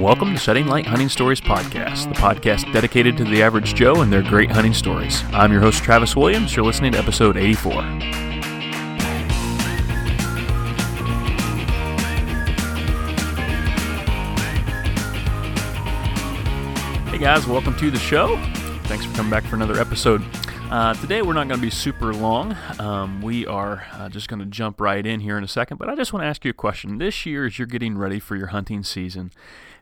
Welcome to Setting Light Hunting Stories Podcast, the podcast dedicated to the average Joe and their great hunting stories. I'm your host, Travis Williams. You're listening to episode 84. Hey guys, welcome to the show. Thanks for coming back for another episode. Uh, today we're not going to be super long. Um, we are uh, just going to jump right in here in a second, but I just want to ask you a question. This year, as you're getting ready for your hunting season,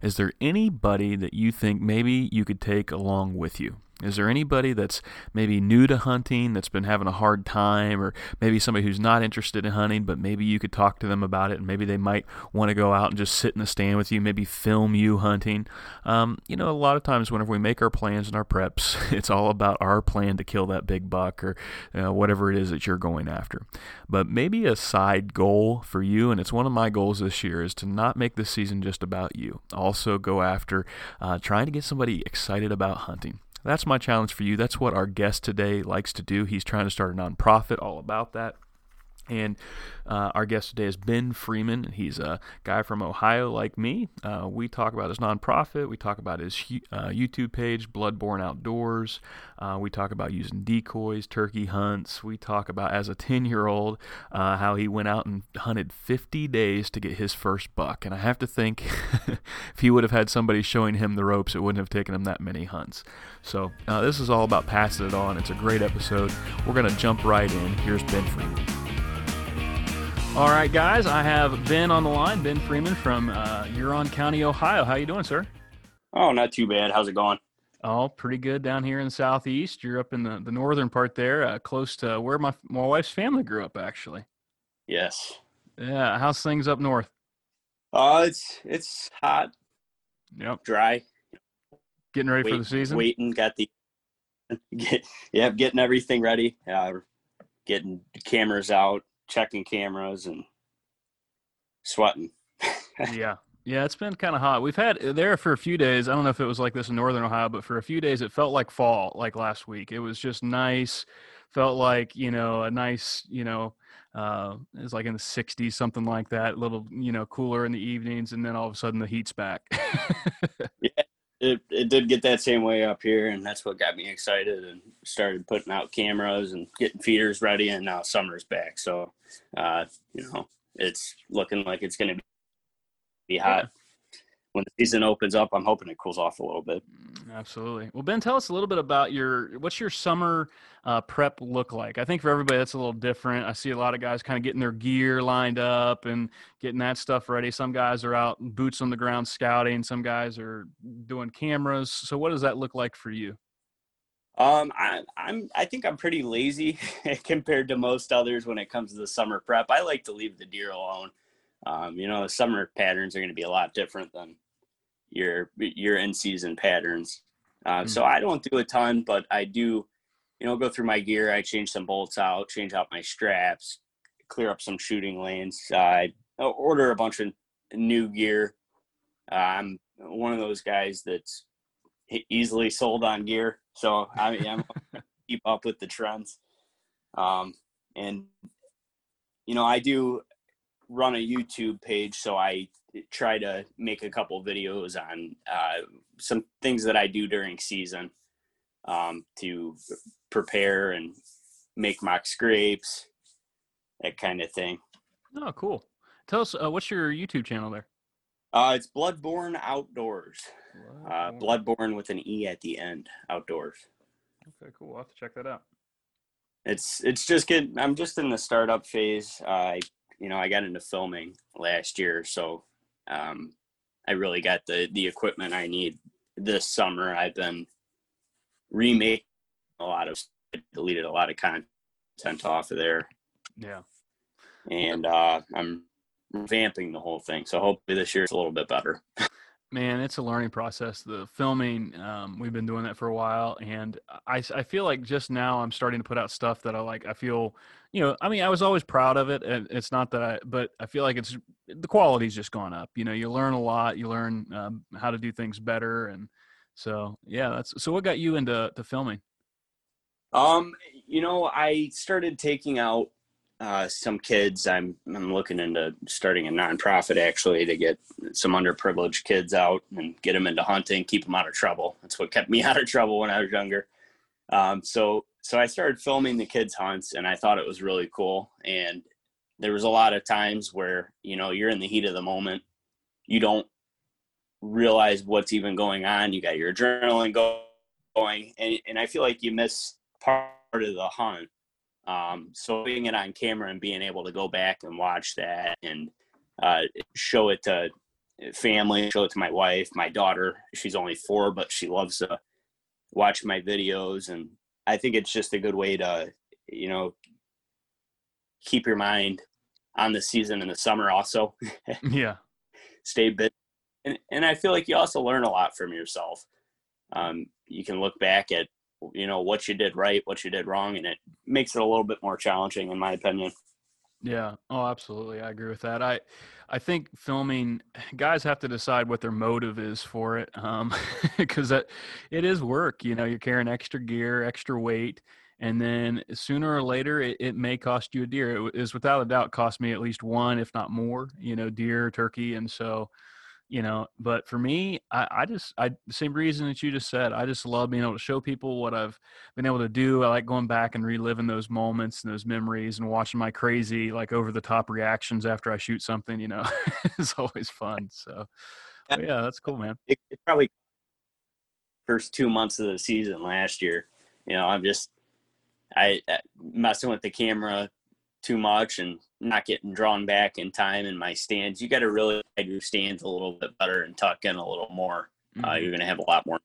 is there anybody that you think maybe you could take along with you? Is there anybody that's maybe new to hunting that's been having a hard time, or maybe somebody who's not interested in hunting, but maybe you could talk to them about it, and maybe they might want to go out and just sit in the stand with you, maybe film you hunting? Um, you know, a lot of times whenever we make our plans and our preps, it's all about our plan to kill that big buck or you know, whatever it is that you're going after. But maybe a side goal for you, and it's one of my goals this year, is to not make this season just about you. Also, go after uh, trying to get somebody excited about hunting. That's my challenge for you. That's what our guest today likes to do. He's trying to start a nonprofit all about that. And uh, our guest today is Ben Freeman. He's a guy from Ohio like me. Uh, we talk about his nonprofit. We talk about his uh, YouTube page, Bloodborne Outdoors. Uh, we talk about using decoys, turkey hunts. We talk about, as a 10 year old, uh, how he went out and hunted 50 days to get his first buck. And I have to think if he would have had somebody showing him the ropes, it wouldn't have taken him that many hunts. So uh, this is all about passing it on. It's a great episode. We're going to jump right in. Here's Ben Freeman. All right, guys, I have Ben on the line, Ben Freeman from uh, Huron County, Ohio. How you doing, sir? Oh, not too bad. How's it going? Oh, pretty good down here in the southeast. You're up in the, the northern part there, uh, close to where my my wife's family grew up, actually. Yes. Yeah. How's things up north? Uh, it's it's hot. Yep. Dry. Getting ready Wait, for the season. Waiting. Got the. Get, yeah, getting everything ready. Uh, getting the cameras out checking cameras and sweating. yeah. Yeah, it's been kind of hot. We've had uh, there for a few days. I don't know if it was like this in northern Ohio, but for a few days it felt like fall, like last week. It was just nice. Felt like, you know, a nice, you know, uh, it was like in the 60s, something like that, a little, you know, cooler in the evenings. And then all of a sudden the heat's back. it, it did get that same way up here and that's what got me excited and started putting out cameras and getting feeders ready and now summer's back so uh, you know it's looking like it's going to be hot. When the season opens up i'm hoping it cools off a little bit mm, absolutely well ben tell us a little bit about your what's your summer uh, prep look like? I think for everybody that's a little different. I see a lot of guys kind of getting their gear lined up and getting that stuff ready. Some guys are out boots on the ground scouting. Some guys are doing cameras. So what does that look like for you? Um, I, I'm I think I'm pretty lazy compared to most others when it comes to the summer prep. I like to leave the deer alone. Um, you know, the summer patterns are going to be a lot different than your your in season patterns. Uh, mm-hmm. So I don't do a ton, but I do you know, go through my gear. I change some bolts out, change out my straps, clear up some shooting lanes. Uh, I order a bunch of new gear. Uh, I'm one of those guys that's easily sold on gear, so I mean, I'm keep up with the trends. Um, and you know, I do run a YouTube page, so I try to make a couple videos on uh, some things that I do during season um, to prepare and make mock scrapes, that kind of thing. Oh, cool. Tell us, uh, what's your YouTube channel there? Uh, it's Bloodborne Outdoors. Uh, Bloodborne with an E at the end. Outdoors. Okay, cool. I'll have to check that out. It's it's just good. I'm just in the startup phase. Uh, I you know I got into filming last year, so um, I really got the the equipment I need this summer. I've been remake a lot of deleted a lot of content off of there. Yeah. And uh, I'm revamping the whole thing. So hopefully this year it's a little bit better. Man, it's a learning process. The filming, um, we've been doing that for a while, and I, I feel like just now I'm starting to put out stuff that I like. I feel, you know, I mean, I was always proud of it, and it's not that I, but I feel like it's the quality's just gone up. You know, you learn a lot, you learn um, how to do things better, and so yeah, that's so. What got you into to filming? Um, you know, I started taking out uh, some kids. I'm I'm looking into starting a nonprofit actually to get some underprivileged kids out and get them into hunting, keep them out of trouble. That's what kept me out of trouble when I was younger. Um, so so I started filming the kids hunts, and I thought it was really cool. And there was a lot of times where you know you're in the heat of the moment, you don't realize what's even going on. You got your adrenaline going, and and I feel like you miss part of the hunt um, so being it on camera and being able to go back and watch that and uh, show it to family, show it to my wife, my daughter. She's only four, but she loves to watch my videos, and I think it's just a good way to, you know, keep your mind on the season in the summer. Also, yeah, stay busy, and and I feel like you also learn a lot from yourself. Um, you can look back at you know what you did right what you did wrong and it makes it a little bit more challenging in my opinion. Yeah. Oh absolutely. I agree with that. I i think filming guys have to decide what their motive is for it um because that it is work you know you're carrying extra gear extra weight and then sooner or later it, it may cost you a deer. It is without a doubt cost me at least one if not more you know deer turkey and so you know but for me I, I just i the same reason that you just said i just love being able to show people what i've been able to do. I like going back and reliving those moments and those memories and watching my crazy like over the top reactions after i shoot something you know? It's always fun so yeah. that's cool man. It, it probably first two months of the season last year you know i'm just i uh, messing with the camera too much and not getting drawn back in time in my stands. You got to really hide your stands a little bit better and tuck in a little more. Uh, mm-hmm. Uh, you're going to have a lot more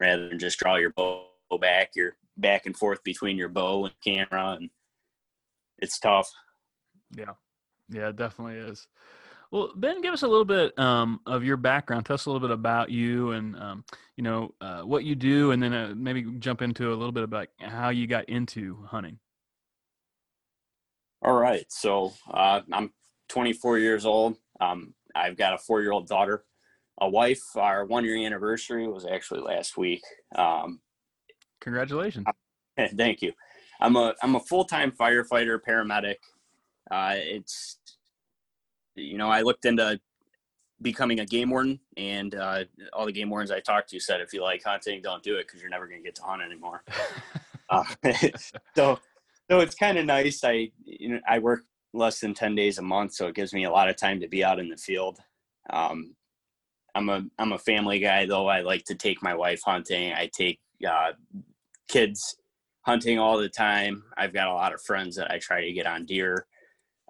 rather than just draw your bow back. You're back and forth between your bow and camera, and it's tough. Yeah, yeah, it definitely is. Well, Ben, give us a little bit um, of your background. Tell us a little bit about you and um, you know uh, what you do, and then uh, maybe jump into a little bit about how you got into hunting. All right. So uh, I'm 24 years old. Um, I've got a four year old daughter, a wife. Our one year anniversary was actually last week. Um, Congratulations. Thank you. I'm a I'm a full time firefighter paramedic. Uh, it's you know I looked into becoming a game warden, and uh, all the game wardens I talked to said if you like hunting, don't do it because you're never going to get to hunt anymore. uh, so so it's kind of nice. I you know I work less than ten days a month, so it gives me a lot of time to be out in the field. Um, I'm a I'm a family guy though. I like to take my wife hunting. I take uh, kids hunting all the time. I've got a lot of friends that I try to get on deer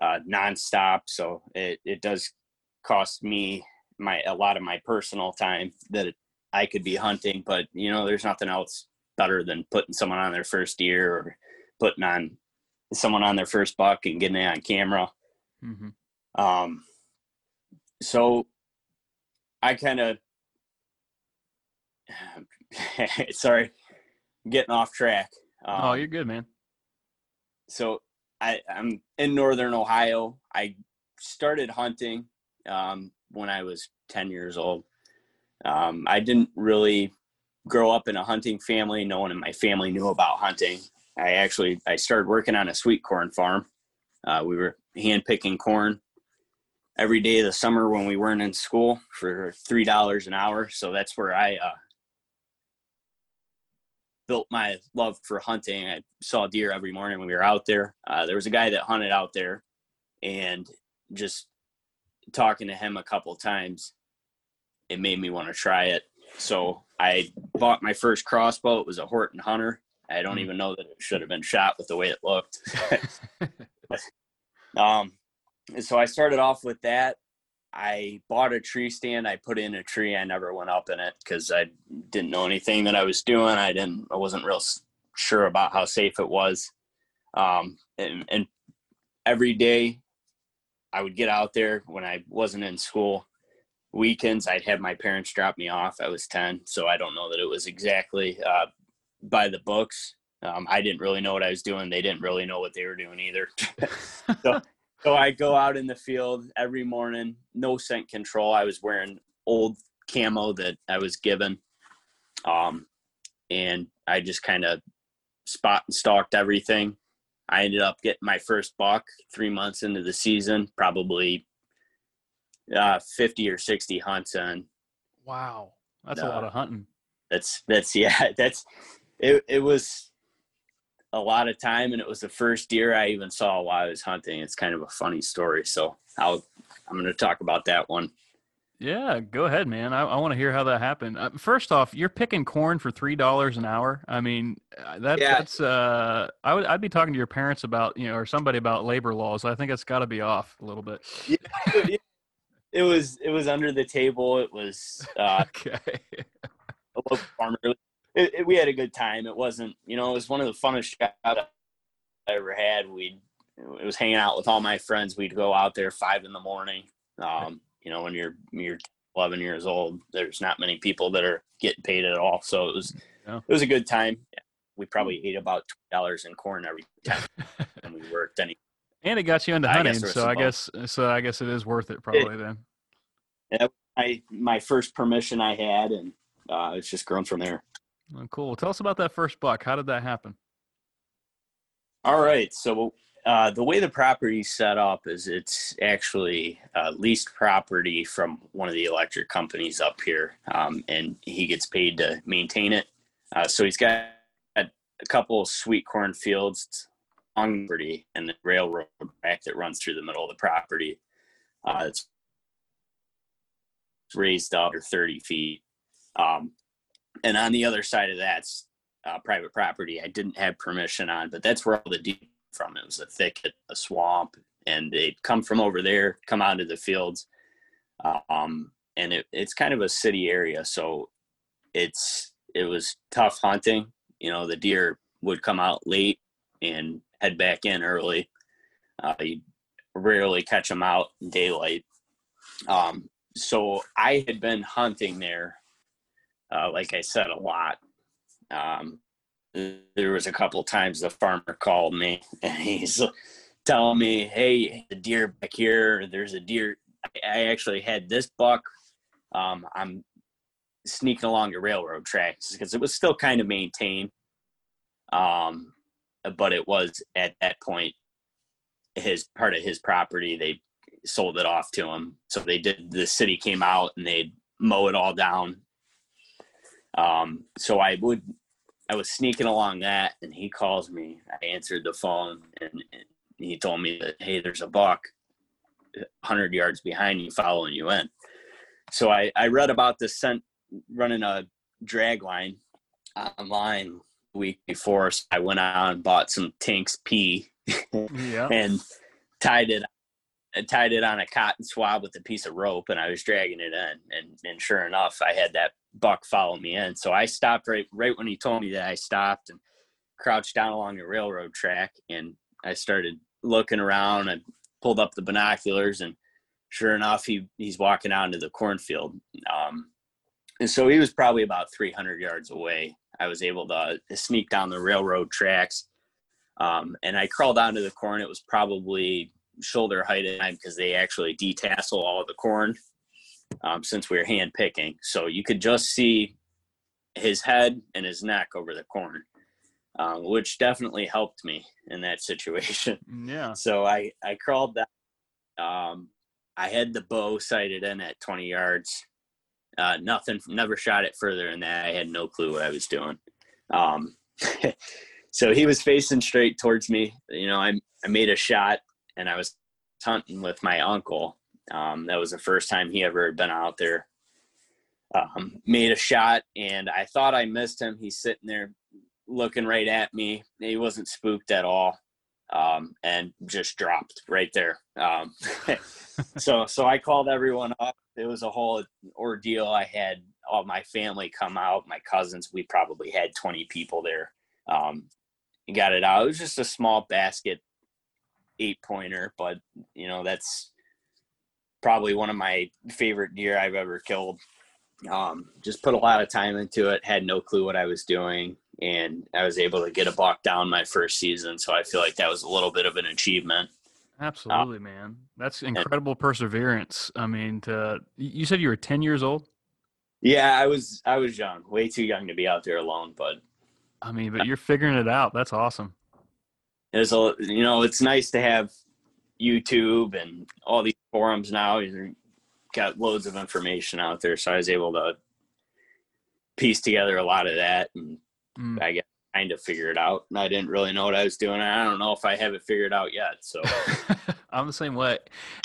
uh, nonstop. So it it does cost me my a lot of my personal time that I could be hunting. But you know, there's nothing else better than putting someone on their first deer or putting on someone on their first buck and getting it on camera. Mm-hmm. Um, so I kind of, sorry, getting off track. Um, oh, you're good, man. So I, I'm in Northern Ohio. I started hunting um, when I was 10 years old. Um, I didn't really grow up in a hunting family. No one in my family knew about hunting. I actually I started working on a sweet corn farm. Uh, we were hand picking corn every day of the summer when we weren't in school for three dollars an hour. So that's where I uh, built my love for hunting. I saw deer every morning when we were out there. Uh, there was a guy that hunted out there, and just talking to him a couple times, it made me want to try it. So I bought my first crossbow. It was a Horton Hunter. I don't mm. even know that it should have been shot with the way it looked. um, so I started off with that. I bought a tree stand. I put in a tree. I never went up in it because I didn't know anything that I was doing. I didn't. I wasn't real sure about how safe it was. Um, and, and every day, I would get out there when I wasn't in school. Weekends, I'd have my parents drop me off. I was ten, so I don't know that it was exactly uh, by the books. Um, I didn't really know what I was doing. They didn't really know what they were doing either. so, so I go out in the field every morning, no scent control. I was wearing old camo that I was given. Um, and I just kind of spot and stalked everything. I ended up getting my first buck three months into the season, probably uh, 50 or 60 hunts in. Wow. That's uh, a lot of hunting. That's, that's, yeah, that's, it, it was a lot of time and it was the first deer I even saw while I was hunting. It's kind of a funny story. So I'll, I'm going to talk about that one. Yeah, go ahead, man. I, I want to hear how that happened. Uh, first off, you're picking corn for three dollars an hour. I mean, uh, that, yeah. that's. Uh, I would. I'd be talking to your parents about you know, or somebody about labor laws. I think it's got to be off a little bit. Yeah, it was. It was under the table. It was. Uh, okay. a local farmer. It, it, we had a good time. It wasn't. You know, it was one of the funnest jobs I ever had. We. It was hanging out with all my friends. We'd go out there five in the morning. Um, you know when you're you're 11 years old there's not many people that are getting paid at all so it was it was a good time yeah. we probably ate about dollars in corn every time when we worked any and it got you into hunting so i guess so i guess it is worth it probably it, then yeah I, my first permission i had and uh, it's just grown from there oh, cool tell us about that first buck how did that happen all right so uh, the way the property is set up is it's actually uh, leased property from one of the electric companies up here, um, and he gets paid to maintain it. Uh, so he's got a, couple of sweet corn fields on property and the railroad track that runs through the middle of the property. Uh, it's raised up to 30 feet. Um, and on the other side of that's uh, private property I didn't have permission on, but that's where all the deep from. It was a thicket, a swamp, and they'd come from over there, come out of the fields. Um, and it, it's kind of a city area, so it's it was tough hunting. You know, the deer would come out late and head back in early. Uh, you rarely catch them out in daylight. Um, so I had been hunting there, uh, like I said, a lot. Um, there was a couple times the farmer called me and he's telling me, "Hey, the deer back here. There's a deer. I actually had this buck. Um, I'm sneaking along the railroad tracks because it was still kind of maintained. Um, but it was at that point his part of his property. They sold it off to him. So they did. The city came out and they'd mow it all down. Um, so I would I was sneaking along that, and he calls me. I answered the phone, and, and he told me that hey, there's a buck, hundred yards behind you, following you in. So I I read about this scent running a drag line online week before. So I went out and bought some Tinks pee, yeah. and tied it I tied it on a cotton swab with a piece of rope and I was dragging it in and, and sure enough I had that buck followed me in. So I stopped right right when he told me that I stopped and crouched down along the railroad track and I started looking around and pulled up the binoculars and sure enough he he's walking out into the cornfield. Um, and so he was probably about 300 yards away. I was able to, sneak down the railroad tracks um, and I crawled onto the corn. It was probably shoulder height at time because they actually detassel all the corn um, since we were hand picking. So you could just see his head and his neck over the corn, um, which definitely helped me in that situation. Yeah. So I, I crawled down. Um, I had the bow sighted in at 20 yards. Uh, nothing, never shot it further than that. I had no clue what I was doing. Um, so he was facing straight towards me. You know, I, I made a shot and I was hunting with my uncle. Um, that was the first time he ever had been out there. Um, made a shot, and I thought I missed him. He's sitting there looking right at me. He wasn't spooked at all, um, and just dropped right there. Um, so, so I called everyone up. It was a whole ordeal. I had all my family come out, my cousins. We probably had 20 people there. Um, got it out. It was just a small basket eight pointer, but you know that's probably one of my favorite deer I've ever killed. Um, just put a lot of time into it. Had no clue what I was doing, and I was able to get a buck down my first season. So I feel like that was a little bit of an achievement. Absolutely, man. That's incredible and, perseverance. I mean, to, you said you were ten years old. Yeah, I was. I was young, way too young to be out there alone. But I mean, but you're figuring it out. That's awesome there's a you know it's nice to have YouTube and all these forums now. You got loads of information out there, so I was able to piece together a lot of that, and mm. I guess kind of figure it out. And I didn't really know what I was doing. I don't know if I have it figured out yet. So I'm the same way.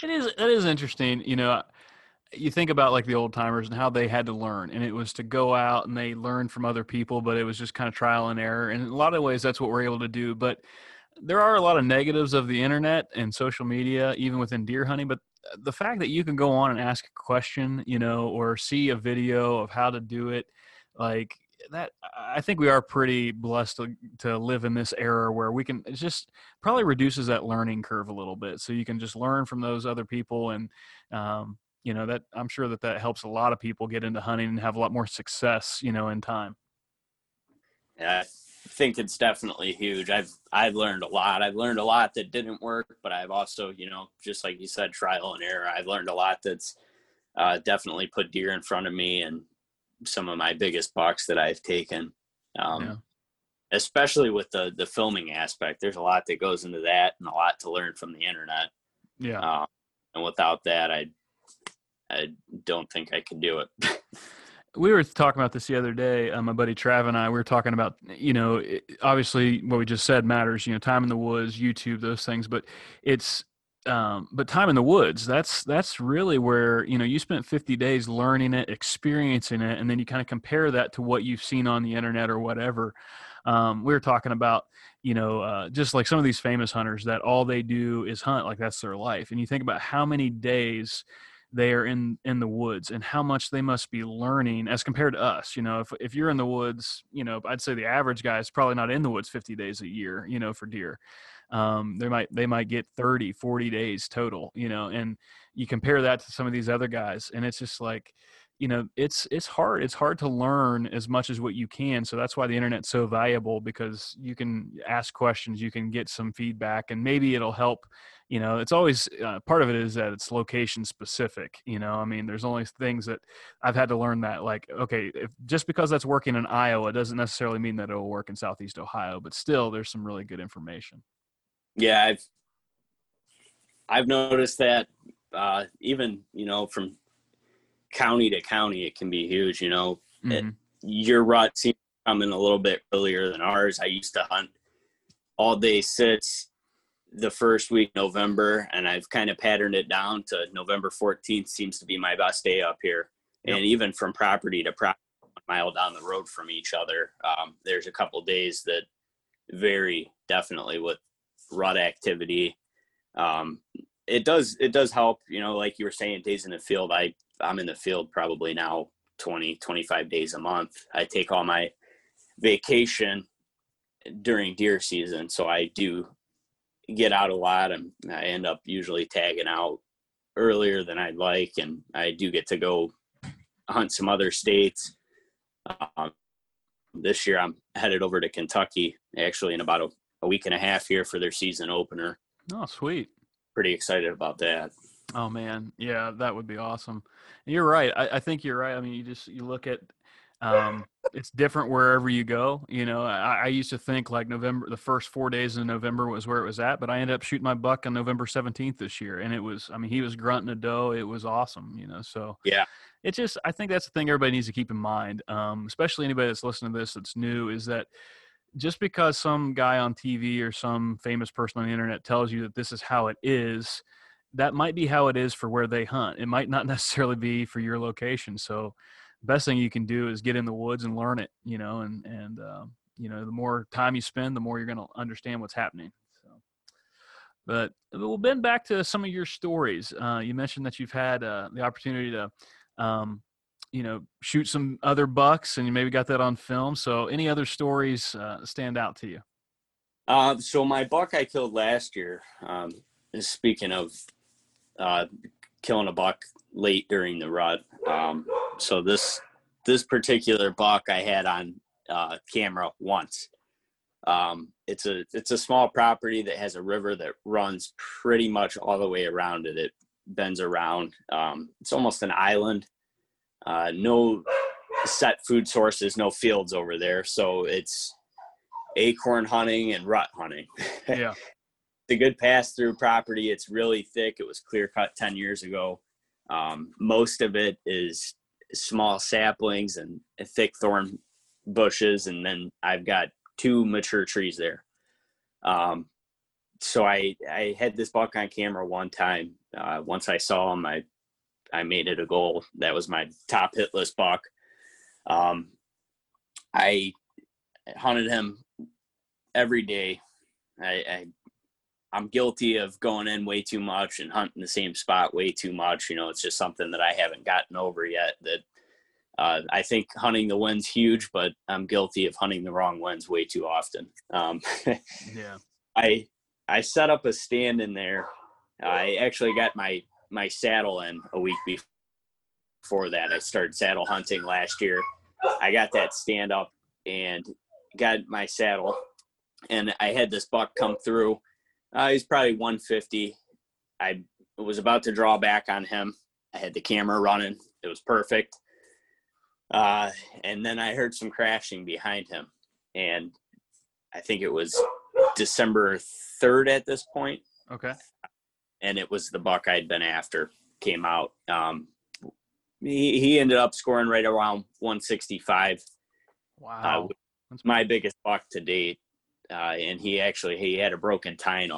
It is it is interesting, you know. You think about like the old timers and how they had to learn, and it was to go out and they learned from other people, but it was just kind of trial and error. And in a lot of ways, that's what we're able to do. But there are a lot of negatives of the internet and social media, even within deer hunting. But the fact that you can go on and ask a question, you know, or see a video of how to do it, like that, I think we are pretty blessed to, to live in this era where we can. It just probably reduces that learning curve a little bit, so you can just learn from those other people and. Um, you know that i'm sure that that helps a lot of people get into hunting and have a lot more success you know in time yeah think it's definitely huge. I've I've learned a lot. I've learned a lot that didn't work, but I've also, you know, just like you said, trial and error. I've learned a lot that's uh, definitely put deer in front of me and some of my biggest bucks that I've taken. Um, yeah. Especially with the the filming aspect, there's a lot that goes into that, and a lot to learn from the internet. Yeah. Uh, and without that, I I don't think I can do it. we were talking about this the other day. Uh, my buddy Trav and I we were talking about you know obviously what we just said matters. You know, time in the woods, YouTube, those things. But it's um, but time in the woods. That's that's really where you know you spent 50 days learning it, experiencing it, and then you kind of compare that to what you've seen on the internet or whatever. Um, we were talking about you know uh, just like some of these famous hunters that all they do is hunt, like that's their life. And you think about how many days they are in in the woods and how much they must be learning as compared to us you know if if you're in the woods you know i'd say the average guy is probably not in the woods 50 days a year you know for deer. Um, they might they might get 30 40 days total you know and you compare that to some of these other guys and it's just like you know it's it's hard it's hard to learn as much as what you can so that's why the internet's so valuable because you can ask questions you can get some feedback and maybe it'll help you know it's always uh, part of it is that it's location specific you know i mean there's only things that i've had to learn that like okay if just because that's working in iowa doesn't necessarily mean that it'll work in southeast ohio but still there's some really good information. Yeah i've i've noticed that uh, even you know from county to county it can be huge you know. Mm-hmm. it, your rut seems coming a little bit earlier than ours. I used to hunt all day sits the first week November, and I've kind of patterned it down to November 14th seems to be my best day up here. Yep. And even from property to property, mile down the road from each other, um, there's a couple days that vary definitely with rut activity. Um, it does it does help, you know, like you were saying, days in the field. I I'm in the field probably now 20 25 days a month. I take all my vacation during deer season, so I do get out a lot. and I end up usually tagging out earlier than I'd like, and I do get to go hunt some other states. Um, this year, I'm headed over to Kentucky actually in about a, a, week and a half here for their season opener. Oh, sweet! Pretty excited about that. Oh man, yeah, that would be awesome. you're right. I, I think you're right. I mean, you just you look at um, it's different wherever you go. You know, I, I, used to think like November, the first four days in November was where it was at, but I ended up shooting my buck on November 17th this year. And it was, I mean, he was grunting a doe. It was awesome, you know? So yeah, it's just, I think that's the thing everybody needs to keep in mind. Um, especially anybody that's listening to this, that's new is that just because some guy on TV or some famous person on the internet tells you that this is how it is, that might be how it is for where they hunt. It might not necessarily be for your location. So, best thing you can do is get in the woods and learn it you know and and um, you know the more time you spend the more you're going to understand what's happening so. But we'll bend back to some of your stories. Uh, you mentioned that you've had uh, the opportunity to um, you know shoot some other bucks and you maybe got that on film. So any other stories uh, stand out to you? Uh, so my buck i killed last year um, speaking of uh, killing a buck late during the rut. Um, so this this particular buck I had on uh, camera once. Um, it's a it's a small property that has a river that runs pretty much all the way around it. It bends around. Um, it's almost an island. Uh, no set food sources, no fields over there. So it's acorn hunting and rut hunting. Yeah. the good pass through property. It's really thick. It was clear cut 10 years ago. Um, most of it is small saplings and thick thorn bushes. And then I've got two mature trees there. Um, so I, I had this buck on camera one time. Uh, once I saw him, I, I made it a goal. That was my top hit list buck. Um, I hunted him every day. I, I I'm guilty of going in way too much and hunting the same spot way too much. You know, it's just something that I haven't gotten over yet. That uh, I think hunting the wind's huge, but I'm guilty of hunting the wrong winds way too often. Um, yeah, I I set up a stand in there. I actually got my my saddle in a week before that. I started saddle hunting last year. I got that stand up and got my saddle, and I had this buck come through uh, he's probably 150. I was about to draw back on him. I had the camera running. It was perfect. Uh, and then I heard some crashing behind him. And I think it was December 3rd at this point. Okay. And it was the buck I'd been after came out. Um, he, he ended up scoring right around 165. Wow. Uh, That's my biggest buck to date uh, and he actually he had a broken tine.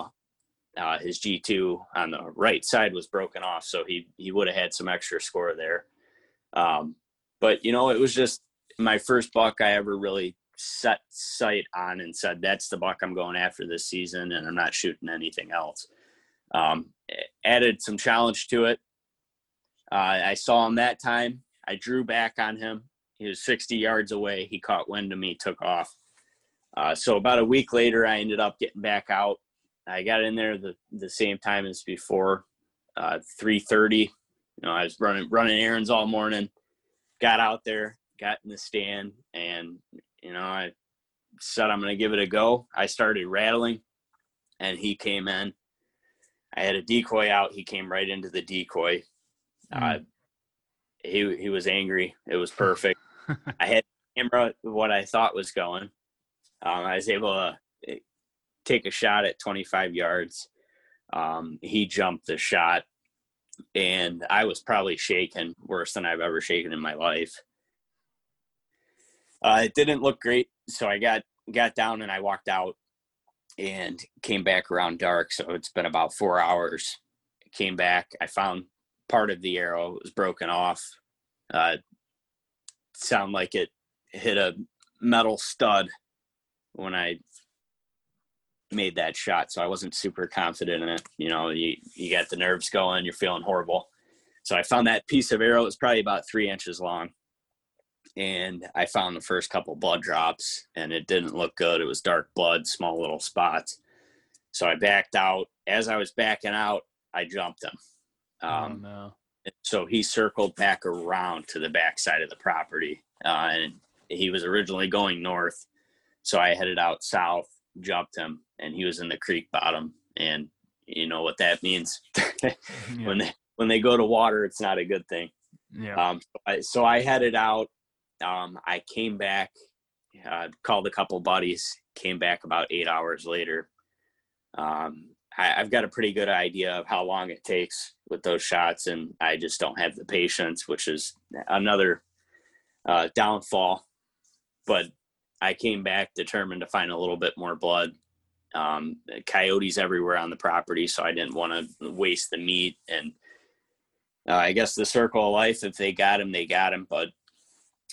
Uh, his G2 on the right side was broken off, so he he would have had some extra score there. Um, but you know, it was just my first buck I ever really set sight on and said that's the buck I'm going after this season, and I'm not shooting anything else. Um, added some challenge to it. Uh, I saw him that time. I drew back on him. He was 60 yards away. He caught wind of me, took off. Uh, so about a week later, I ended up getting back out. I got in there the, the same time as before, uh, 3.30. You know, I was running, running errands all morning, got out there, got in the stand, and, you know, I said, I'm going to give it a go. I started rattling, and he came in. I had a decoy out. He came right into the decoy. Mm. Uh, he, he was angry. It was perfect. I had camera, what I thought was going um, I was able to eh, take a shot at 25 yards. Um, he jumped the shot, and I was probably shaken worse than I've ever shaken in my life. Uh, it didn't look great, so I got got down and I walked out and came back around dark. So it's been about four hours. Came back, I found part of the arrow was broken off. Uh, sound like it hit a metal stud when I made that shot. So I wasn't super confident in it. You know, you, you got the nerves going, you're feeling horrible. So I found that piece of arrow. It was probably about three inches long. And I found the first couple blood drops and it didn't look good. It was dark blood, small little spots. So I backed out. As I was backing out, I jumped him. Oh, um, oh, no. So he circled back around to the back side of the property. Uh, and he was originally going north so I headed out south, jumped him, and he was in the creek bottom. And you know what that means yeah. when they when they go to water, it's not a good thing. Yeah. Um, so, I, so I headed out. Um, I came back, uh, called a couple buddies, came back about eight hours later. Um, I, have got a pretty good idea of how long it takes with those shots, and I just don't have the patience, which is another uh, downfall. But I came back determined to find a little bit more blood. Um, coyotes everywhere on the property, so I didn't want to waste the meat. And uh, I guess the circle of life, if they got him, they got him. But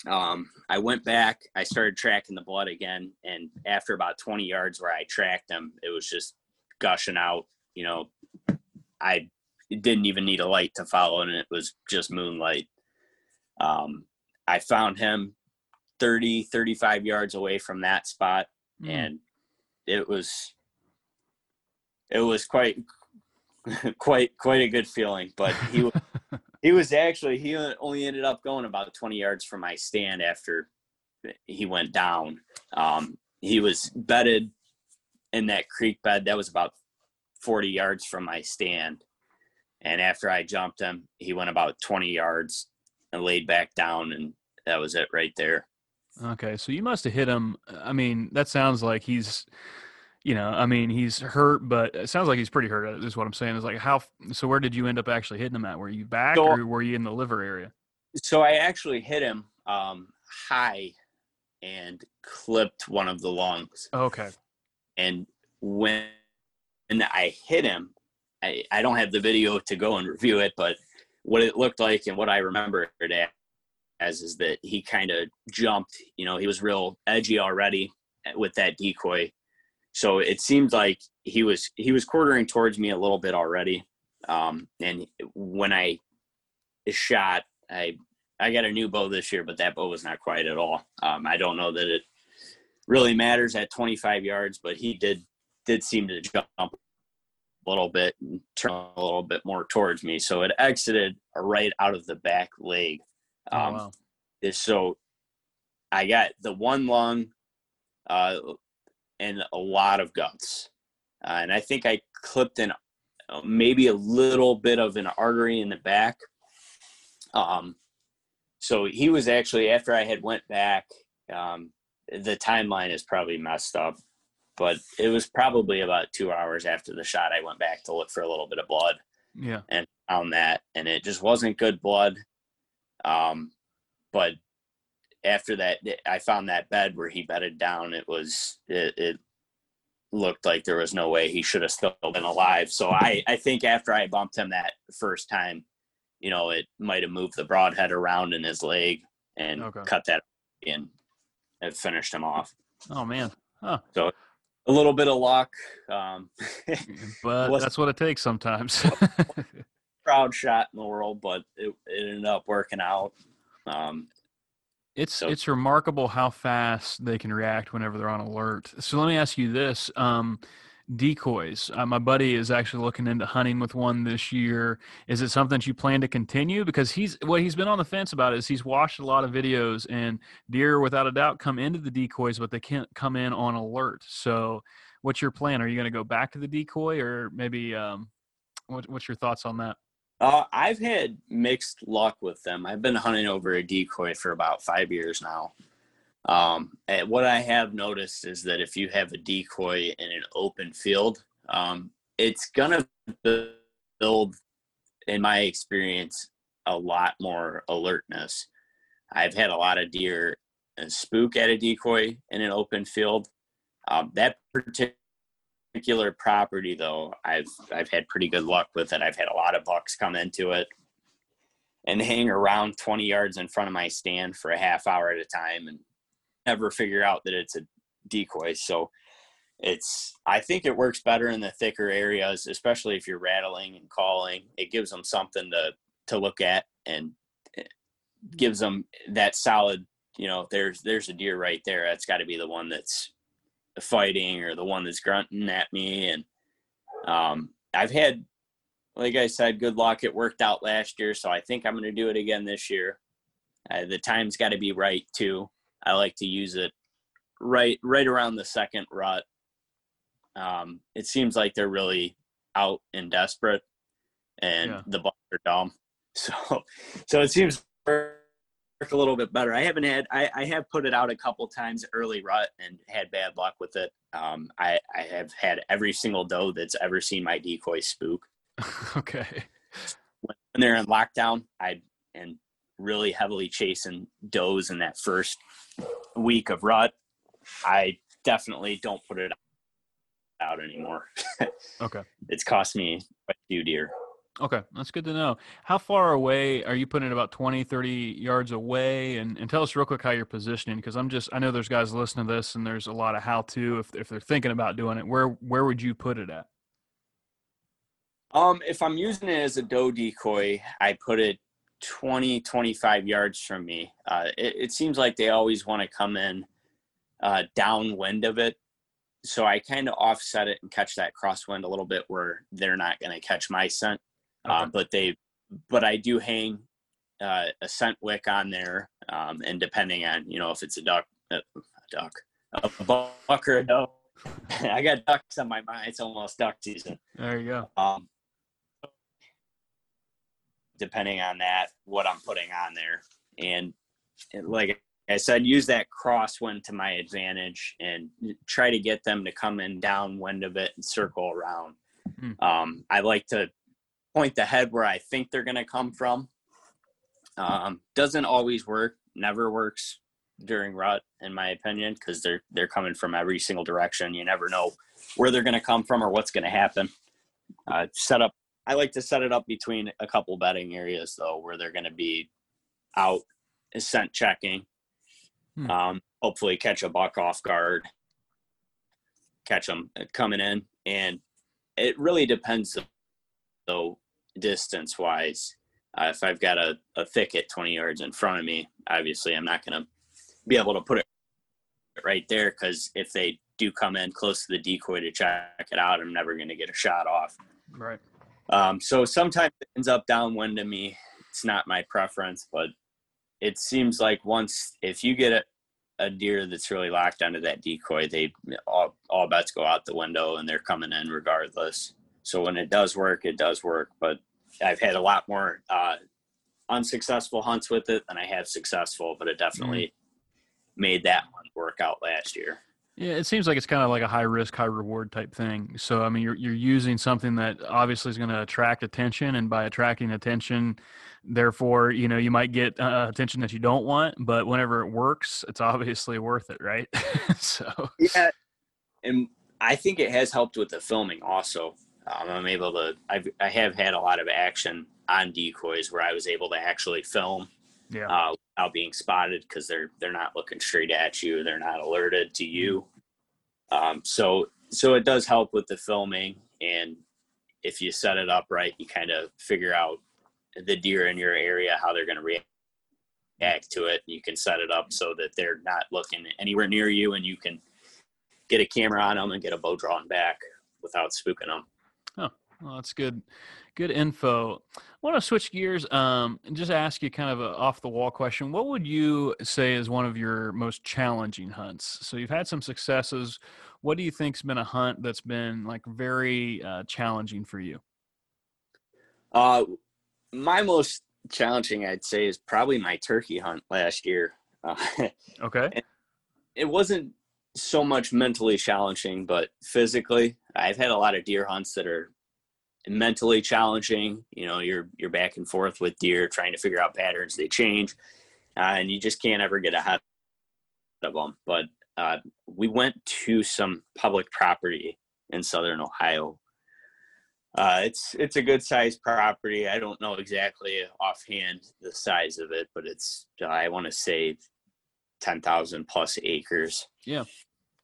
um, I went back, I started tracking the blood again, and after about 20 yards where I tracked him, it was just gushing out. You know, I didn't even need a light to follow, and it was just moonlight. Um, I found him 30, 35 yards away from that spot. Mm. And it was, it was quite, quite, quite a good feeling. But he, he was actually, he only ended up going about 20 yards from my stand after he went down. Um, he was bedded in that creek bed that was about 40 yards from my stand. And after I jumped him, he went about 20 yards and laid back down, and that was it right there. Okay, so you must have hit him. I mean, that sounds like he's, you know, I mean, he's hurt, but it sounds like he's pretty hurt. Is what I'm saying. Is like how. So where did you end up actually hitting him at? Were you back So- or were you in the liver area? So I actually hit him um, high and clipped one of the lungs. Okay. And when I hit him, I, I don't have the video to go and review it, but what it looked like and what I remember it is that he kind of jumped. You know, he was real edgy already with that decoy. So it seemed like he was he was quartering towards me a little bit already. Um, and when I shot, I I got a new bow this year, but that bow was not quite at all. Um, I don't know that it really matters at 25 yards, but he did did seem to jump a little bit and turn a little bit more towards me. So it exited right out of the back leg. Oh, Um, wow. so I got the one lung uh, and a lot of guts. Uh, and I think I clipped in uh, maybe a little bit of an artery in the back. Um, so he was actually after I had went back. Um, the timeline is probably messed up, but it was probably about two hours after the shot. I went back to look for a little bit of blood Yeah. and found that, and it just wasn't good blood. Um, but after that, I found that bed where he bedded down. It was it, it looked like there was no way he should have still been alive. So I I think after I bumped him that first time, you know, it might have moved the broadhead around in his leg and Okay. cut that in and finished him off. Oh man. Huh. A little bit of luck. Um, But that's what it takes sometimes. proud shot in the world, but it, it ended up working out. Um, It's So- it's remarkable how fast they can react whenever they're on alert. So let me ask you this: um, decoys. Uh, my buddy is actually looking into hunting with one this year. Is it something that you plan to continue? Because he's what he's been on the fence about is he's watched a lot of videos and deer, without a doubt, come into the decoys, but they can't come in on alert. So, what's your plan? Are you going to go back to the decoy, or maybe um, what, what's your thoughts on that? Uh, I've had mixed luck with them. I've been hunting over a decoy for about five years now. Um, and what I have noticed is that if you have a decoy in an open field, um, it's gonna build, in my experience, a lot more alertness. I've had a lot of deer spook at a decoy in an open field. Um, that particular particular property though i've i've had pretty good luck with it. I've had a lot of bucks come into it and hang around 20 yards in front of my stand for a half hour at a time and never figure out that it's a decoy. So it's i think it works better in the thicker areas especially if you're rattling and calling. It gives them something to to look at and eh, gives them that solid you know there's there's a deer right there. That's got to be the one that's fighting or the one that's grunting at me. And um, i've had like i said good luck. It worked out last year so i think i'm going to do it again this year. Uh, the time's got to be right too. I like to use it right right around the second rut. Um, it seems like they're really out and desperate and Yeah. the bucks are dumb. So so it seems a little bit better. I haven't had I, I have put it out a couple times early rut and had bad luck with it. Um, I, I have had every single doe that's ever seen my decoy spook. okay. When they're in lockdown, I and really heavily chasing does in that first week of rut. I definitely don't put it out anymore. Okay. It's cost me a few deer. Okay, that's good to know. How far away are you putting it about 20, 30 yards away? And, and tell us real quick how you're positioning because I'm just, I know there's guys listening to this and there's a lot of how to if, if they're thinking about doing it. Where where would you put it at? Um, if I'm using it as a doe decoy, I put it 20, 25 yards from me. Uh, it, it seems like they always want to come in uh, downwind of it. So I kind of offset it and catch that crosswind a little bit where they're not going to catch my scent. Uh, Okay. but they, but I do hang uh, a scent wick on there. Um, and depending on, you know, if it's a duck, uh, a duck, a buck or a doe, I got ducks on my mind. It's almost duck season. There you go. Um, depending on that, what I'm putting on there, and, and like I said, use that crosswind to my advantage and try to get them to come in downwind of it and circle around. Mm. Um, I like to point the head where I think they're going to come from. Um, doesn't always work, never works during rut, in my opinion, because they're they're coming from every single direction. You never know where they're going to come from or what's going to happen. Uh, set up. I like to set it up between a couple bedding areas though, where they're going to be out scent checking. Hmm. Um, hopefully, catch a buck off guard, catch them coming in, and it really depends though distance wise. Uh, if I've got a, a thicket 20 yards in front of me, obviously I'm not going to be able to put it right there because if they do come in close to the decoy to check it out, I'm never going to get a shot off. Right. Um, so sometimes it ends up downwind to me. It's not my preference, but it seems like once if you get a, a deer that's really locked onto that decoy, they all, all bets go out the window and they're coming in regardless. So when it does work, it does work. But I've had a lot more uh, unsuccessful hunts with it than I have successful, but it definitely mm-hmm. made that one work out last year. Yeah, it seems like it's kind of like a high risk, high reward type thing. So, I mean, you're you're using something that obviously is going to attract attention, and by attracting attention, therefore, you know, you might get uh, attention that you don't want. But whenever it works, it's obviously worth it, right? so, yeah, and I think it has helped with the filming also. Um, I'm able to. I've I have had a lot of action on decoys where I was able to actually film yeah. uh, without being spotted because they're they're not looking straight at you. They're not alerted to you. Um, so so it does help with the filming, and if you set it up right, you kind of figure out the deer in your area how they're going to react to it. You can set it up so that they're not looking anywhere near you, and you can get a camera on them and get a bow drawn back without spooking them. Oh, well, that's good. Good info. I want to switch gears um, and just ask you kind of a off the wall question. What would you say is one of your most challenging hunts? So you've had some successes. What do you think's been a hunt that's been like very uh, challenging for you? Uh, my most challenging, I'd say, is probably my turkey hunt last year. Uh, okay. It wasn't so much mentally challenging, but physically, I've had a lot of deer hunts that are mentally challenging. You know, you're you're back and forth with deer, trying to figure out patterns. They change, uh, and you just can't ever get ahead of them. But uh, we went to some public property in southern Ohio. Uh, it's it's a good sized property. I don't know exactly offhand the size of it, but it's I want to say ten thousand plus acres. Yeah.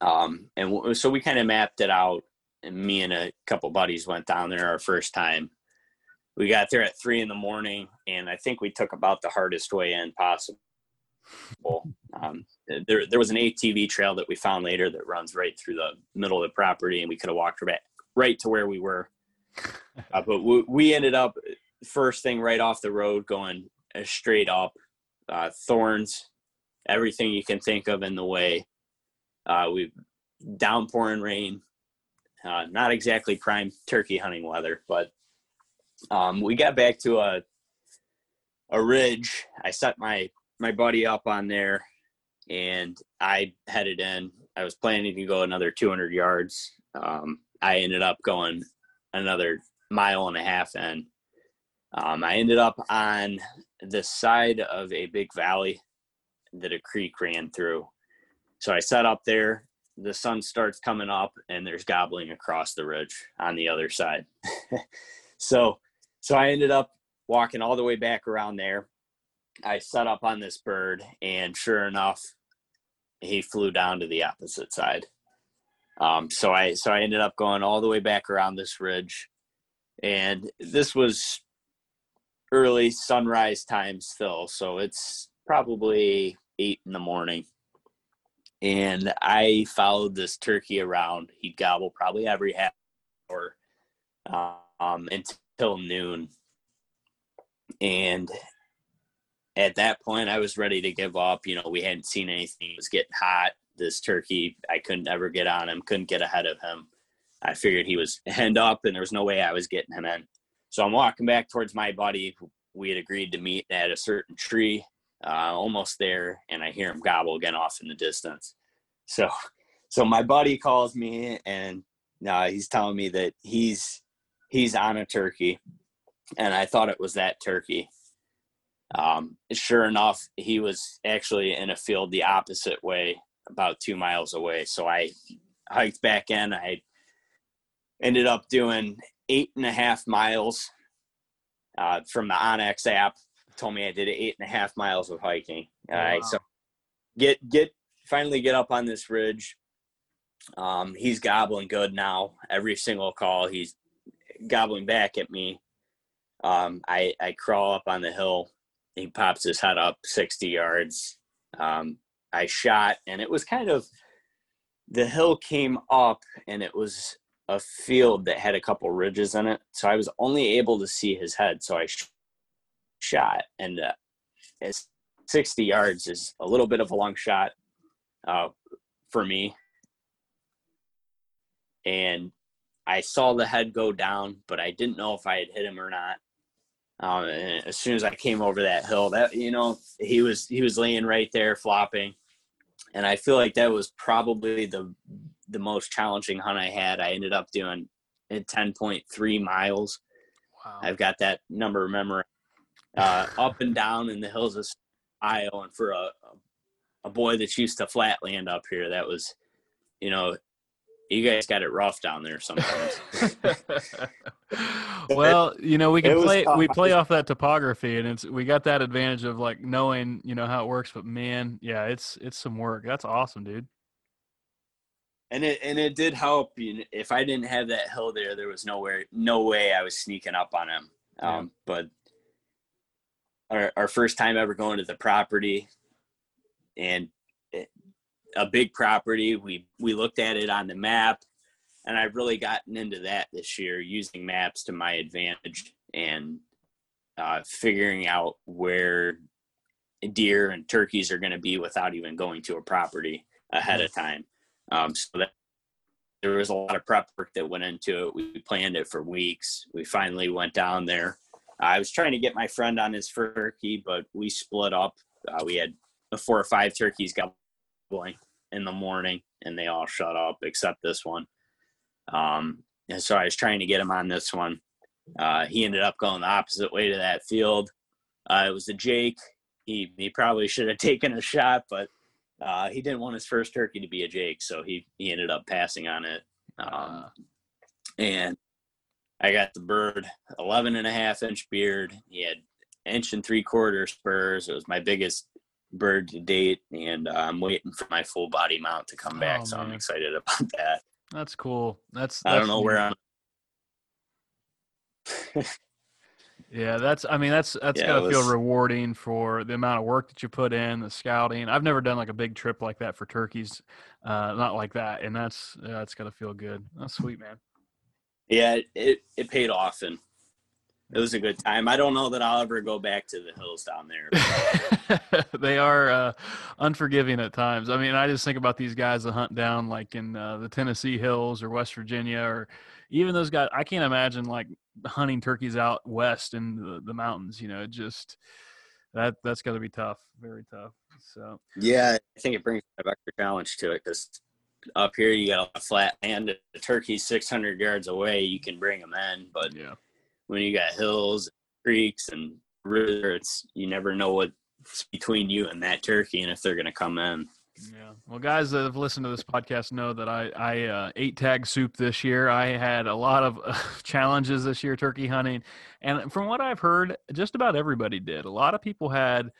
Um, and w- so we kind of mapped it out and me and a couple buddies went down there our first time. We got there at three in the morning, and I think we took about the hardest way in possible. Um, there, there was an ATV trail that we found later that runs right through the middle of the property, and we could have walked back right to where we were. Uh, but we, we, ended up first thing right off the road, going straight up, uh, thorns, everything you can think of in the way. Uh, we downpouring rain, uh, not exactly prime turkey hunting weather, but um, we got back to a a ridge. I set my my buddy up on there, and I headed in. I was planning to go another 200 yards. Um, I ended up going another mile and a half in. Um, I ended up on the side of a big valley that a creek ran through. So I set up there the sun starts coming up and there's gobbling across the ridge on the other side. so so I ended up walking all the way back around there. I set up on this bird and sure enough he flew down to the opposite side. Um, so I so I ended up going all the way back around this ridge and this was early sunrise time still so it's probably eight in the morning and I followed this turkey around. He'd gobble probably every half hour um, until noon. And at that point, I was ready to give up. You know, we hadn't seen anything. It was getting hot. This turkey, I couldn't ever get on him, couldn't get ahead of him. I figured he was end up, and there was no way I was getting him in. So I'm walking back towards my buddy. We had agreed to meet at a certain tree uh, almost there, and I hear him gobble again off in the distance. So, so my buddy calls me and uh, he's telling me that he's he's on a turkey, and I thought it was that turkey. Um, sure enough, he was actually in a field the opposite way, about two miles away. So I hiked back in. I ended up doing eight and a half miles uh, from the onX app. Told me I did eight and a half miles of hiking. All right, wow. so get get finally get up on this ridge. Um, he's gobbling good now. Every single call, he's gobbling back at me. Um, I I crawl up on the hill. He pops his head up sixty yards. Um, I shot, and it was kind of the hill came up, and it was a field that had a couple ridges in it. So I was only able to see his head. So I shot, and uh, 60 yards is a little bit of a long shot uh, for me. And I saw the head go down, but I didn't know if I had hit him or not. Um, and as soon as I came over that hill, that you know, he was he was laying right there flopping, and I feel like that was probably the the most challenging hunt I had. I ended up doing ten point three miles. Wow. I've got that number memorized. Uh, up and down in the hills of Ohio, and for a a boy that's used to flatland up here, that was, you know, you guys got it rough down there sometimes. well, you know, we can play we play off that topography and it's we got that advantage of like knowing, you know, how it works, but man, yeah, it's it's some work. That's awesome, dude. And it and it did help. You know, if I didn't have that hill there, there was nowhere no way I was sneaking up on him. Um, yeah. but our our first time ever going to the property, and it, a big property. We we looked at it on the map, and I've really gotten into that this year, using maps to my advantage and uh, figuring out where deer and turkeys are going to be without even going to a property ahead of time. Um, so that there was a lot of prep work that went into it. We planned it for weeks. We finally went down there. I was trying to get my friend on his turkey, but we split up. Uh, we had four or five turkeys gobbling in the morning, and they all shut up except this one. Um, and so I was trying to get him on this one. Uh, he ended up going the opposite way to that field. Uh, it was a Jake. He he probably should have taken a shot, but uh, he didn't want his first turkey to be a Jake, so he he ended up passing on it. Um, and I got the bird 11 and a half inch beard. He had inch and three quarter spurs. It was my biggest bird to date, and uh, I'm waiting for my full body mount to come back. Oh, so I'm excited about that. That's cool. That's, that's I don't know where I'm. yeah, that's. I mean, that's that's yeah, gotta was... feel rewarding for the amount of work that you put in, the scouting. I've never done like a big trip like that for turkeys, uh, not like that, and that's yeah, that's gotta feel good. That's sweet, man. Yeah, it it paid off, and it was a good time. I don't know that I'll ever go back to the hills down there. they are uh, unforgiving at times. I mean, I just think about these guys that hunt down like in uh, the Tennessee hills or West Virginia or even those guys. I can't imagine like hunting turkeys out west in the, the mountains. You know, just that that's got to be tough, very tough. So yeah, I think it brings a extra challenge to it because up here you got a flat land. The turkey's 600 yards away. You can bring them in, but yeah when you got hills, creeks, and rivers, you never know what's between you and that turkey and if they're going to come in. Yeah. Well, guys that have listened to this podcast know that I, I uh, ate tag soup this year. I had a lot of uh, challenges this year turkey hunting. And from what I've heard, just about everybody did. A lot of people had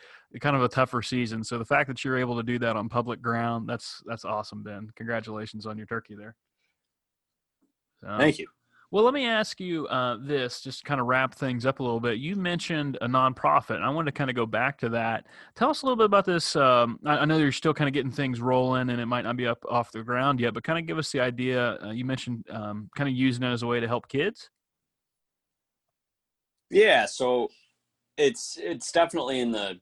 kind of a tougher season. So the fact that you're able to do that on public ground, that's that's awesome, Ben. Congratulations on your turkey there. So, Thank you. Well, let me ask you uh, this, just kind of wrap things up a little bit. You mentioned a nonprofit, and I wanted to kind of go back to that. Tell us a little bit about this. Um, I, I, know you're still kind of getting things rolling, and it might not be up off the ground yet, but kind of give us the idea. Uh, you mentioned um, kind of using it as a way to help kids. Yeah, so it's it's definitely in the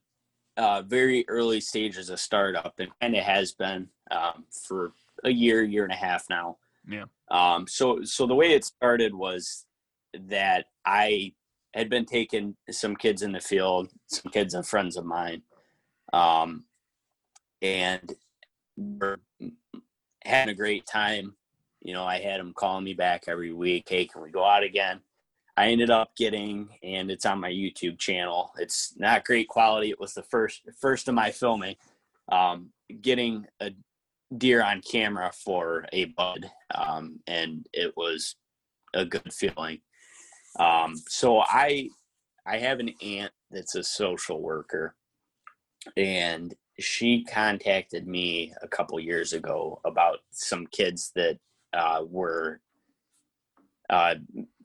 uh, very early stages of startup, and kind of has been um, for a year, year and a half now. Yeah. Um, so so the way it started was that I had been taking some kids in the field, some kids and friends of mine, Um, and we're having a great time. You know, I had them calling me back every week. Hey, can we go out again? I ended up getting, and it's on my YouTube channel. It's not great quality. It was the first first of my filming. Um, getting a deer on camera for a bud, um, and it was a good feeling. Um, so I I have an aunt that's a social worker, and she contacted me a couple years ago about some kids that uh, were uh,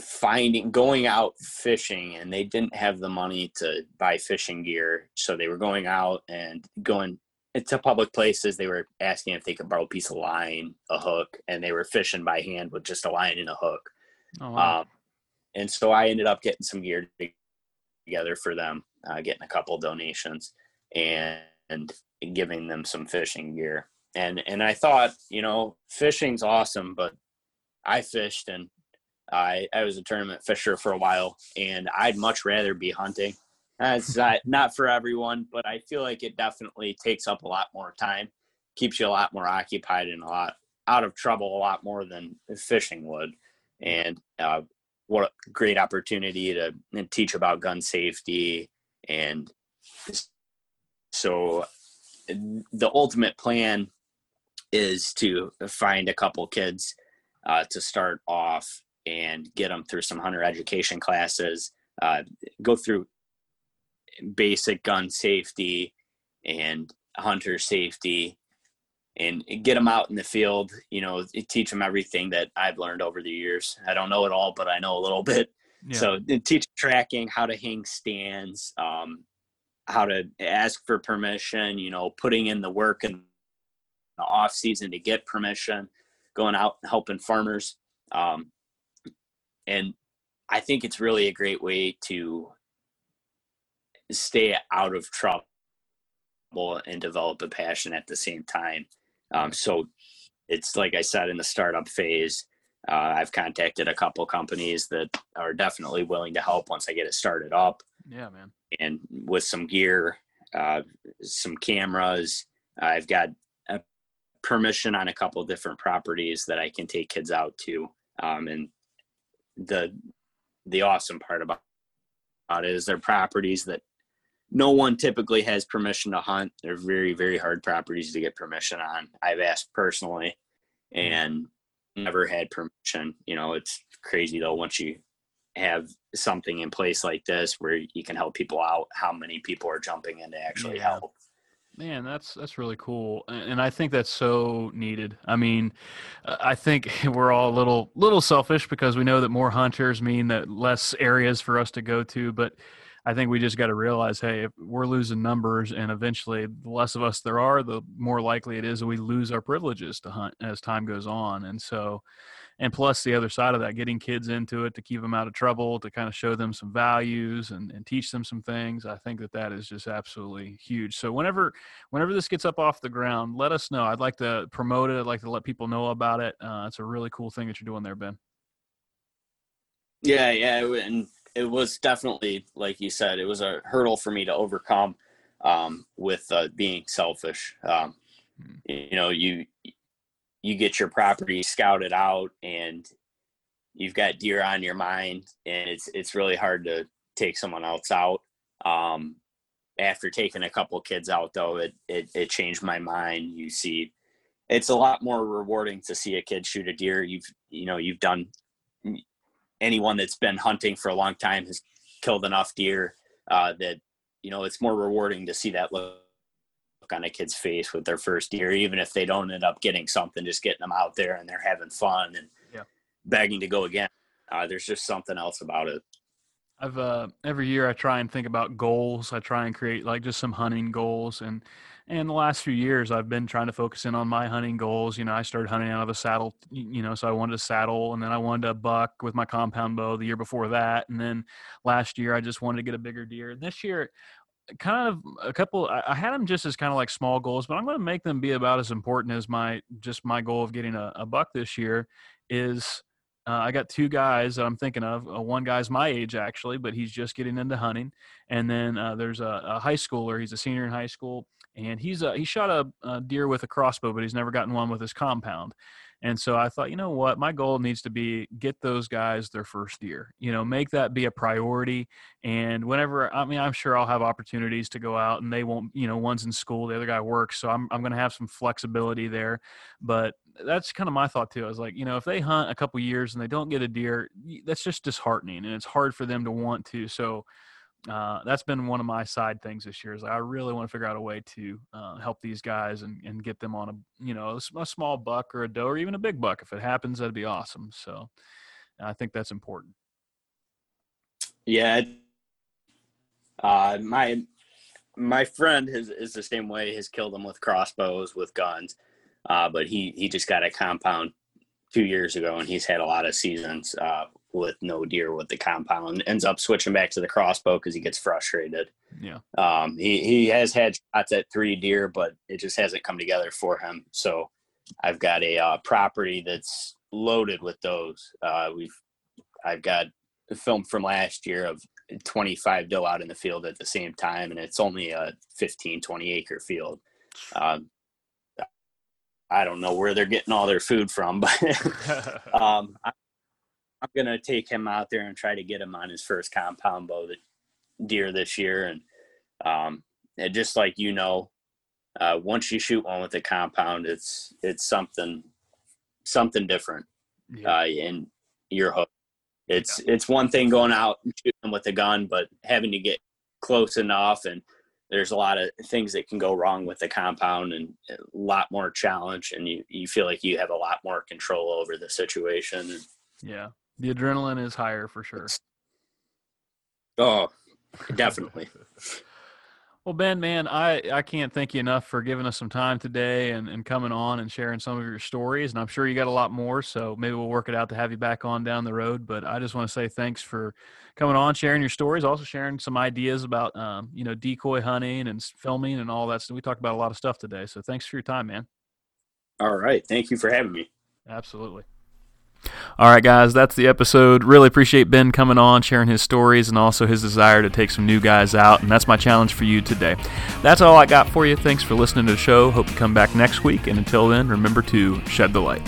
finding going out fishing and they didn't have the money to buy fishing gear. So they were going out and going to public places. They were asking if they could borrow a piece of line a hook and they were fishing by hand with just a line and a hook. Oh, wow. um, and so i ended up getting some gear together for them uh, getting a couple donations and, and giving them some fishing gear. And and i thought you know fishing's awesome but i fished and I, I was a tournament fisher for a while, and I'd much rather be hunting. It's not, not for everyone, but I feel like it definitely takes up a lot more time, keeps you a lot more occupied and a lot out of trouble a lot more than fishing would. And uh, what a great opportunity to teach about gun safety. And so the ultimate plan is to find a couple kids uh, to start off and get them through some hunter education classes, uh, go through basic gun safety and hunter safety and get them out in the field you know teach them everything that i've learned over the years i don't know it all but i know a little bit yeah. so teach tracking how to hang stands um, how to ask for permission you know putting in the work in the off season to get permission going out helping farmers um, and I think it's really a great way to stay out of trouble and develop a passion at the same time. Um, so it's like I said in the startup phase, uh, I've contacted a couple companies that are definitely willing to help once I get it started up. Yeah, man. And with some gear, uh, some cameras, I've got permission on a couple different properties that I can take kids out to. Um, and the the awesome part about, it is they're properties that no one typically has permission to hunt. They're very, very hard properties to get permission on. I've asked personally and never had permission. You know, it's crazy though once you have something in place like this where you can help people out, how many people are jumping in to actually yeah. help. Man, that's that's really cool, and I think that's so needed. I mean, uh, I think we're all a little little selfish because we know that more hunters mean that less areas for us to go to. But I think we just got to realize, hey, if we're losing numbers, and eventually, the less of us there are, the more likely it is that we lose our privileges to hunt as time goes on. And so, and plus the other side of that getting kids into it to keep them out of trouble to kind of show them some values and, and teach them some things i think that that is just absolutely huge. So whenever whenever this gets up off the ground let us know. I'd like to promote it. I'd like to let people know about it. Uh, it's a really cool thing that you're doing there ben. Yeah yeah and it was definitely like you said it was a hurdle for me to overcome um, with uh, being selfish. Um, hmm. you know you you get your property scouted out and you've got deer on your mind and it's it's really hard to take someone else out. Um, after taking a couple kids out though it, it it changed my mind. You see it's a lot more rewarding to see a kid shoot a deer. You've you know you've done anyone that's been hunting for a long time has killed enough deer uh, that you know it's more rewarding to see that look on a kid's face with their first year, even if they don't end up getting something, just getting them out there and they're having fun and yeah. begging to go again. Uh, there's just something else about it. I've uh, every year I try and think about goals. I try and create like just some hunting goals, and and the last few years I've been trying to focus in on my hunting goals. You know, I started hunting out of a saddle. You know, so I wanted a saddle, and then I wanted a buck with my compound bow. The year before that, and then last year I just wanted to get a bigger deer. And this year kind of a couple i had them just as kind of like small goals but i'm going to make them be about as important as my just my goal of getting a, a buck this year is uh, I got two guys that I'm thinking of. Uh, one guy's my age actually, but he's just getting into hunting. And then uh, there's a, a, high schooler. He's a senior in high school, and he's a, he shot a, a deer with a crossbow, but he's never gotten one with his compound. And so I thought, you know what, my goal needs to be get those guys their first year. You know, make that be a priority. And whenever, I mean, I'm sure I'll have opportunities to go out, and they won't. You know, one's in school, the other guy works, so I'm I'm going to have some flexibility there. But that's kind of my thought too. I was like, you know, if they hunt a couple years and they don't get a deer, that's just disheartening, and it's hard for them to want to. So uh, that's been one of my side things this year. Is I really want to figure out a way to uh, help these guys and, and get them on a you know a, small buck or a doe or even a big buck. If it happens, that'd be awesome. So I think that's important. Yeah, uh, my my friend is is the same way. Has killed them with crossbows with guns, uh, but he he just got a compound two years ago, and he's had a lot of seasons uh, with no deer with the compound. Ends up switching back to the crossbow because he gets frustrated. Yeah. Um, he he has had shots at three deer, but it just hasn't come together for him. So I've got a uh, property that's loaded with those. Uh, we've I've got a film from last year of 25 doe out in the field at the same time, and it's only a 15 20 acre field. Um, I don't know where they're getting all their food from, but um, I'm gonna take him out there and try to get him on his first compound bow the deer this year, and um, and just like you know, uh, once you shoot one with a compound, it's it's something something different, yeah. uh, and your hook. It's yeah. it's one thing going out and shooting with a gun, but having to get close enough and there's a lot of things that can go wrong with the compound and a lot more challenge and you, you feel like you have a lot more control over the situation yeah the adrenaline is higher for sure. Oh, definitely. well, Ben, man, I, I can't thank you enough for giving us some time today and, and coming on and sharing some of your stories. And I'm sure you got a lot more, so maybe we'll work it out to have you back on down the road. But I just want to say thanks for coming on, sharing your stories, also sharing some ideas about, um, you know, decoy hunting and filming and all that. So we talked about a lot of stuff today. So thanks for your time, man. All right. Thank you for having me. Absolutely. All right, guys, that's the episode. Really appreciate Ben coming on, sharing his stories, and also his desire to take some new guys out. And that's my challenge for you today. That's all I got for you. Thanks for listening to the show. Hope you come back next week. And until then, remember to shed the light.